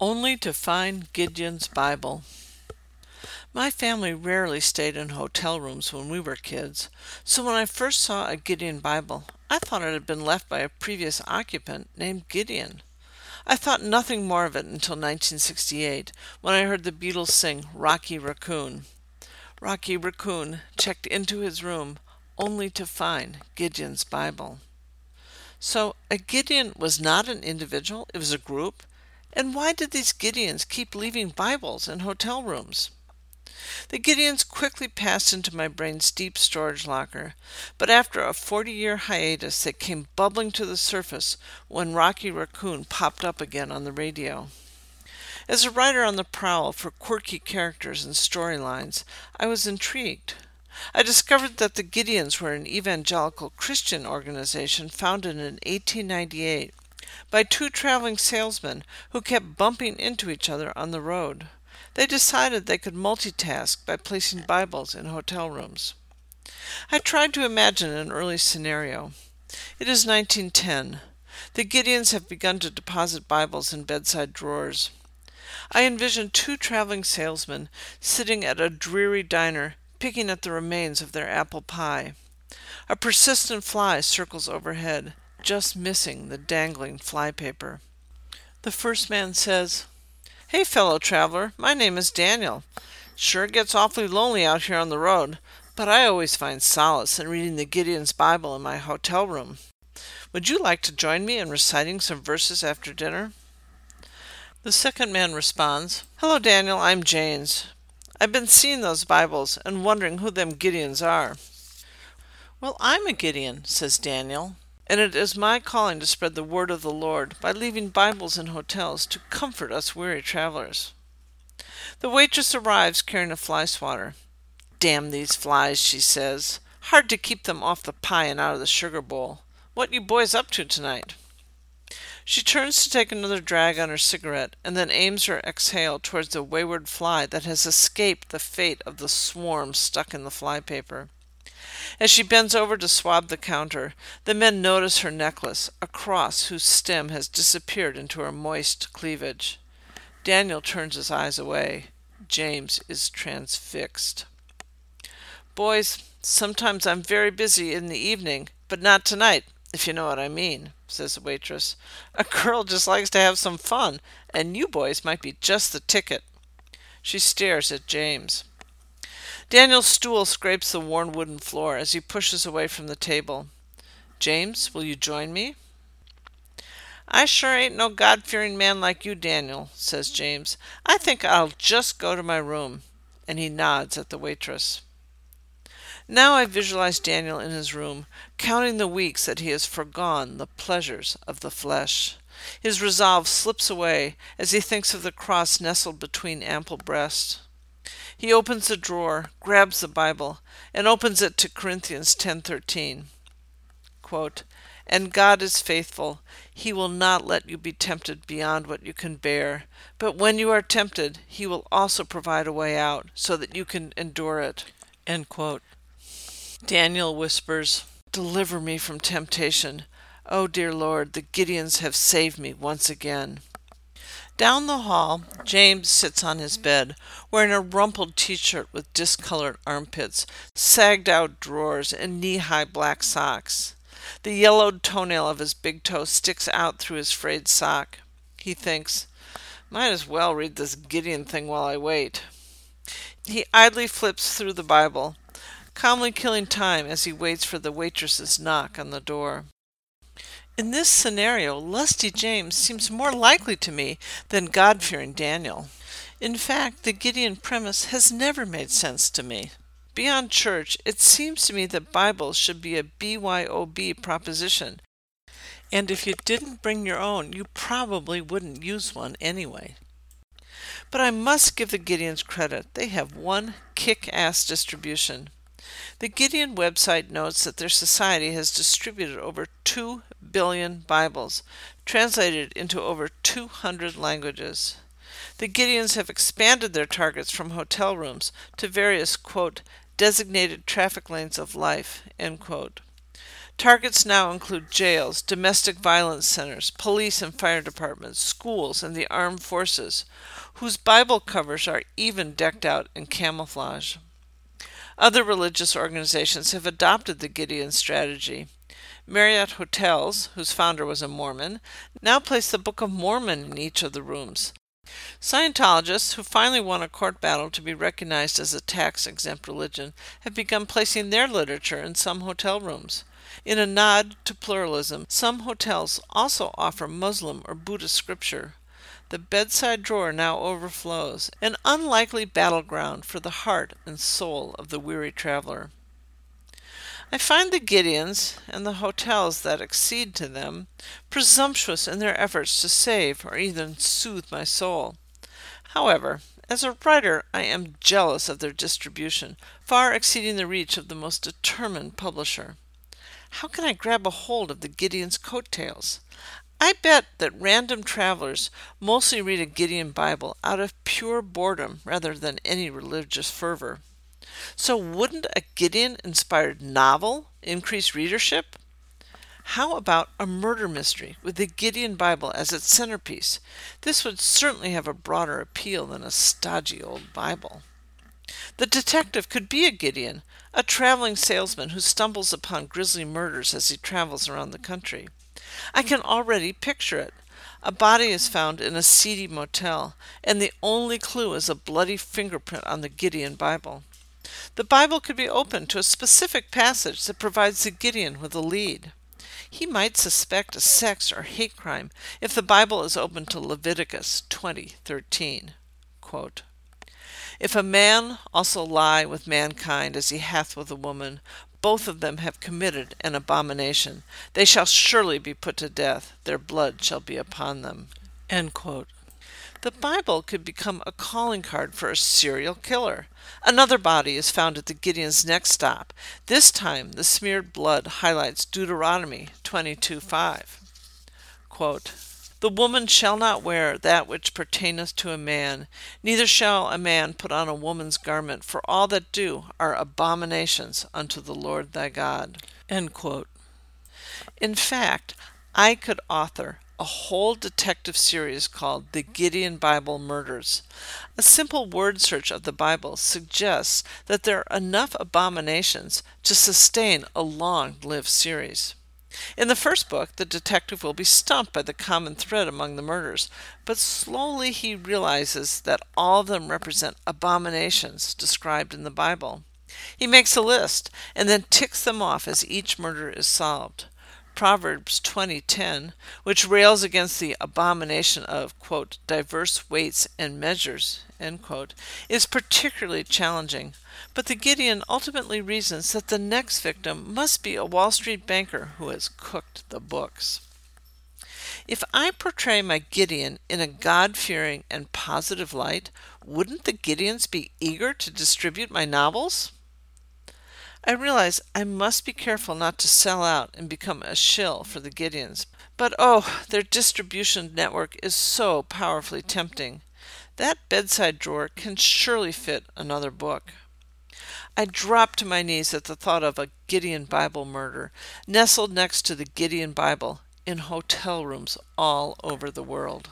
only to find Gideon's Bible. My family rarely stayed in hotel rooms when we were kids, so when I first saw a Gideon Bible, I thought it had been left by a previous occupant named Gideon. I thought nothing more of it until 1968, when I heard the Beatles sing Rocky Raccoon. Rocky Raccoon checked into his room only to find Gideon's Bible. So a Gideon was not an individual, it was a group. And why did these Gideons keep leaving Bibles in hotel rooms? The Gideons quickly passed into my brain's deep storage locker, but after a 40 year hiatus, they came bubbling to the surface when Rocky Raccoon popped up again on the radio. As a writer on the prowl for quirky characters and storylines, I was intrigued. I discovered that the Gideons were an evangelical Christian organization founded in 1898 by two traveling salesmen who kept bumping into each other on the road. They decided they could multitask by placing Bibles in hotel rooms. I tried to imagine an early scenario. It is 1910. The Gideons have begun to deposit Bibles in bedside drawers. I envisioned two traveling salesmen sitting at a dreary diner picking at the remains of their apple pie. A persistent fly circles overhead, just missing the dangling flypaper. The first man says, Hey, fellow traveler, my name is Daniel. Sure gets awfully lonely out here on the road, but I always find solace in reading the Gideon's Bible in my hotel room. Would you like to join me in reciting some verses after dinner? The second man responds, Hello, Daniel, I'm James. I've been seeing those Bibles and wondering who them Gideons are. Well, I'm a Gideon, says Daniel, and it is my calling to spread the word of the Lord by leaving Bibles in hotels to comfort us weary travelers. The waitress arrives carrying a fly swatter. Damn these flies, she says. Hard to keep them off the pie and out of the sugar bowl. What you boys up to tonight? She turns to take another drag on her cigarette, and then aims her exhale towards the wayward fly that has escaped the fate of the swarm stuck in the flypaper. As she bends over to swab the counter, the men notice her necklace, a cross whose stem has disappeared into her moist cleavage. Daniel turns his eyes away. James is transfixed. Boys, sometimes I'm very busy in the evening, but not tonight, if you know what I mean says the waitress. A girl just likes to have some fun, and you boys might be just the ticket. She stares at James. Daniel's stool scrapes the worn wooden floor as he pushes away from the table. James, will you join me? I sure ain't no God fearing man like you, Daniel, says James. I think I'll just go to my room. And he nods at the waitress. Now I visualize Daniel in his room, counting the weeks that he has foregone the pleasures of the flesh. His resolve slips away as he thinks of the cross nestled between ample breasts. He opens a drawer, grabs the Bible, and opens it to Corinthians 10:13. Quote, and God is faithful. He will not let you be tempted beyond what you can bear. But when you are tempted, He will also provide a way out so that you can endure it. Daniel whispers, Deliver me from temptation. Oh, dear Lord, the Gideons have saved me once again. Down the hall, James sits on his bed, wearing a rumpled t shirt with discolored armpits, sagged out drawers, and knee high black socks. The yellowed toenail of his big toe sticks out through his frayed sock. He thinks, Might as well read this Gideon thing while I wait. He idly flips through the Bible calmly killing time as he waits for the waitress's knock on the door. In this scenario, Lusty James seems more likely to me than God fearing Daniel. In fact, the Gideon premise has never made sense to me. Beyond church, it seems to me that Bibles should be a BYOB proposition, and if you didn't bring your own, you probably wouldn't use one anyway. But I must give the Gideons credit. They have one kick ass distribution. The Gideon website notes that their society has distributed over 2 billion Bibles, translated into over 200 languages. The Gideons have expanded their targets from hotel rooms to various, quote, designated traffic lanes of life, end quote. Targets now include jails, domestic violence centers, police and fire departments, schools, and the armed forces, whose Bible covers are even decked out in camouflage. Other religious organizations have adopted the Gideon strategy. Marriott Hotels, whose founder was a Mormon, now place the Book of Mormon in each of the rooms. Scientologists, who finally won a court battle to be recognized as a tax exempt religion, have begun placing their literature in some hotel rooms. In a nod to pluralism, some hotels also offer Muslim or Buddhist scripture. The bedside drawer now overflows, an unlikely battleground for the heart and soul of the weary traveler. I find the Gideons, and the hotels that accede to them, presumptuous in their efforts to save or even soothe my soul. However, as a writer, I am jealous of their distribution, far exceeding the reach of the most determined publisher. How can I grab a hold of the Gideon's coattails? I bet that random travelers mostly read a Gideon Bible out of pure boredom rather than any religious fervor. So, wouldn't a Gideon inspired novel increase readership? How about a murder mystery with the Gideon Bible as its centerpiece? This would certainly have a broader appeal than a stodgy old Bible. The detective could be a Gideon, a traveling salesman who stumbles upon grisly murders as he travels around the country. I can already picture it. A body is found in a seedy motel, and the only clue is a bloody fingerprint on the Gideon Bible. The Bible could be opened to a specific passage that provides the Gideon with a lead. He might suspect a sex or hate crime if the Bible is open to Leviticus 20:13. Quote, if a man also lie with mankind as he hath with a woman, both of them have committed an abomination. They shall surely be put to death. Their blood shall be upon them. The Bible could become a calling card for a serial killer. Another body is found at the Gideon's next stop. This time, the smeared blood highlights Deuteronomy 22:5. Quote, the woman shall not wear that which pertaineth to a man, neither shall a man put on a woman's garment, for all that do are abominations unto the Lord thy God. In fact, I could author a whole detective series called The Gideon Bible Murders. A simple word search of the Bible suggests that there are enough abominations to sustain a long lived series. In the first book, the detective will be stumped by the common thread among the murders, but slowly he realizes that all of them represent abominations described in the Bible. He makes a list and then ticks them off as each murder is solved. Proverbs 20:10, which rails against the abomination of quote, diverse weights and measures, quote, is particularly challenging. But the Gideon ultimately reasons that the next victim must be a Wall Street banker who has cooked the books. If I portray my Gideon in a God fearing and positive light, wouldn't the Gideons be eager to distribute my novels? I realize I must be careful not to sell out and become a shill for the Gideons. But oh, their distribution network is so powerfully tempting. That bedside drawer can surely fit another book. I drop to my knees at the thought of a Gideon Bible murder, nestled next to the Gideon Bible in hotel rooms all over the world.